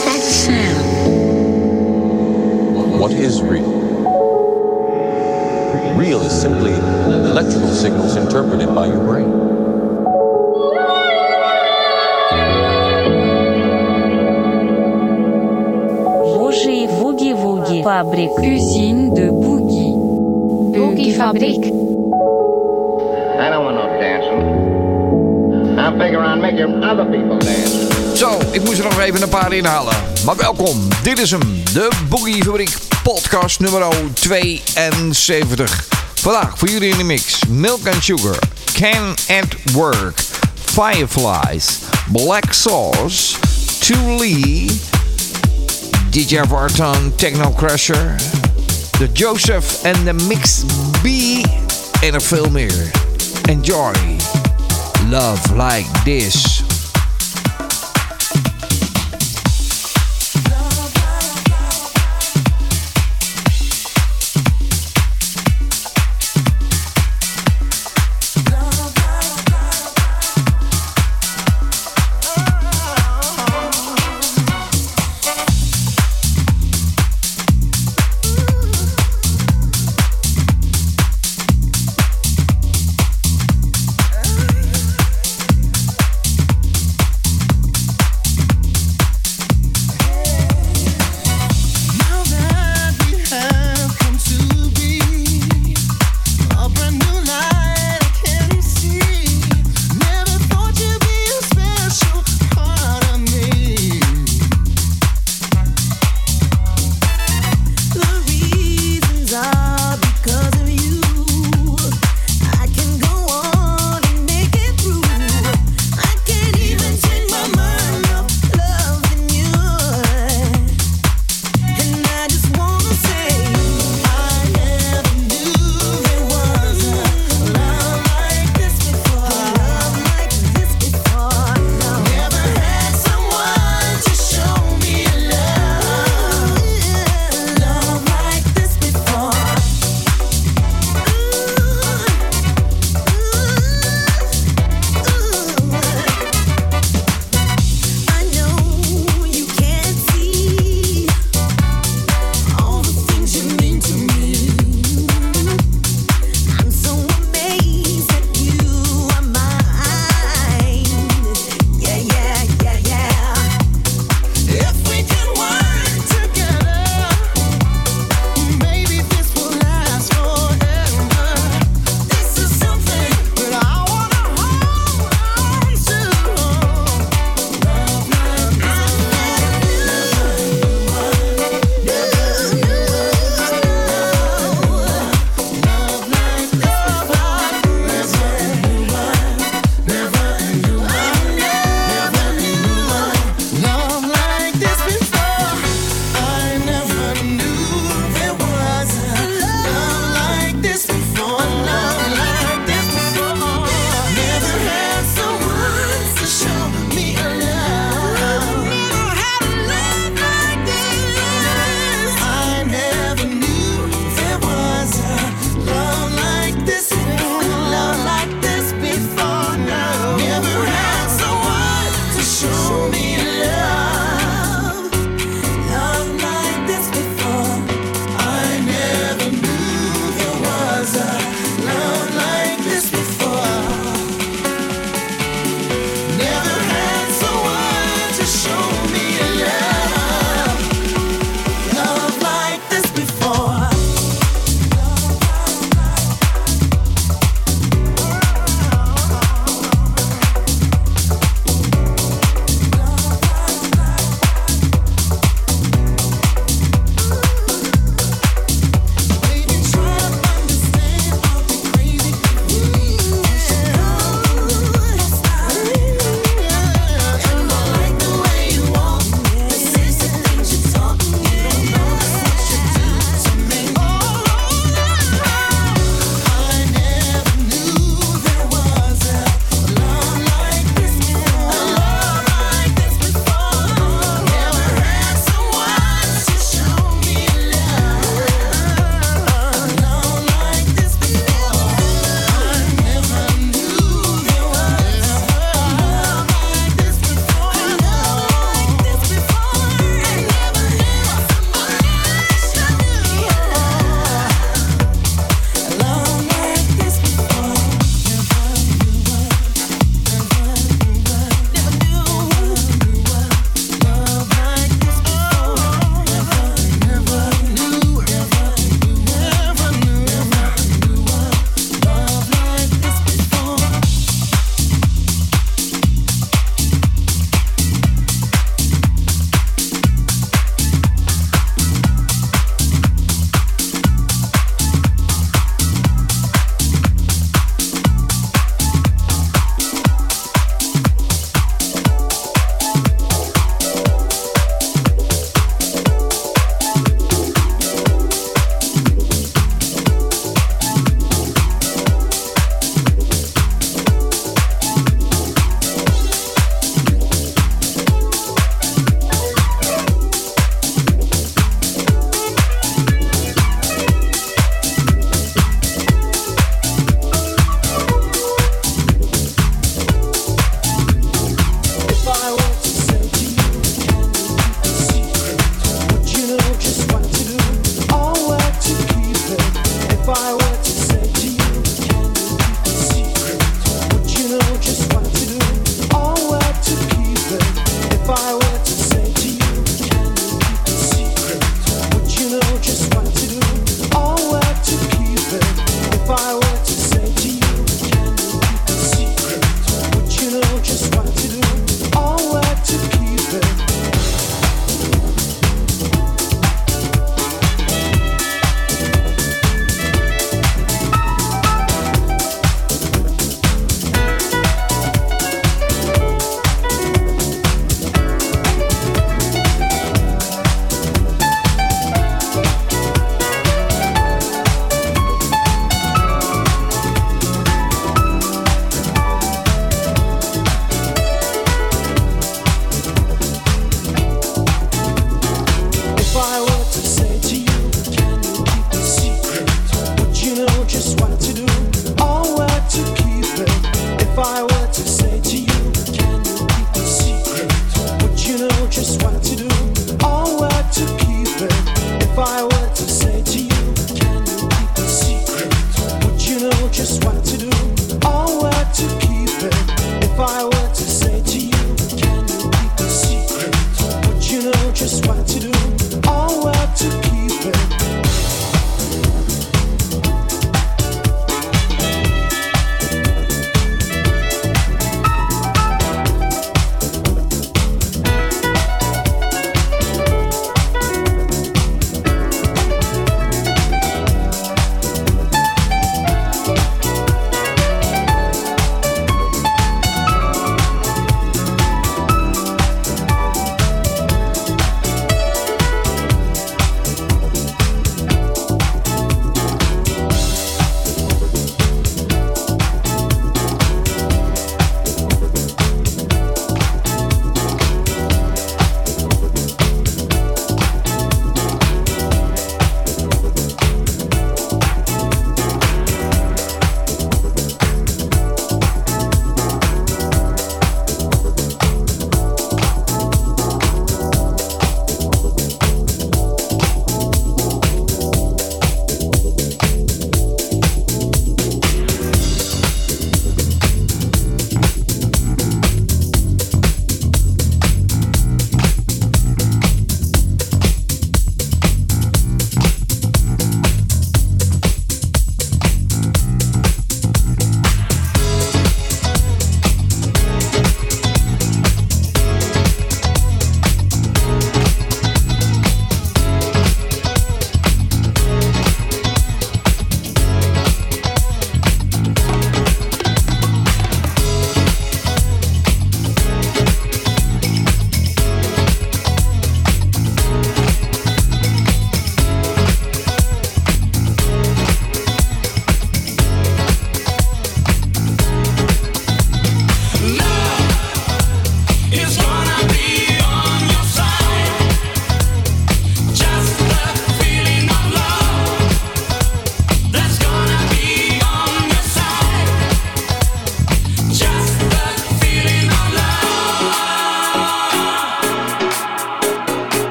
is that sound? What is real? Real is simply electrical signals interpreted by your brain. Bougie Woogie Woogie Fabrique Usine de boogie. Boogie Fabriek. I don't want no dancing. I figure on making other people dance. Zo, ik moest er nog even een paar inhalen. Maar welkom, dit is hem. De Boogie Fabriek podcast nummer 72. Vandaag voor jullie in de mix. Milk and Sugar, Can at Work, Fireflies, Black Sauce, To Lee, DJ Vartan, Techno Crusher, The Joseph en de Mix B en nog veel meer. Enjoy. Love like this.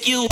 Take you.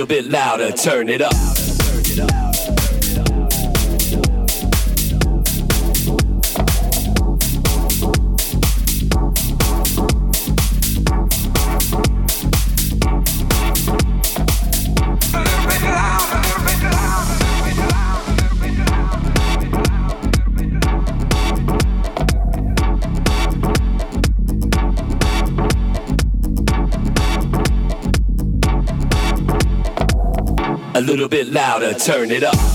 little bit louder, turn it up. little bit louder, turn it up.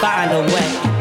Find a way.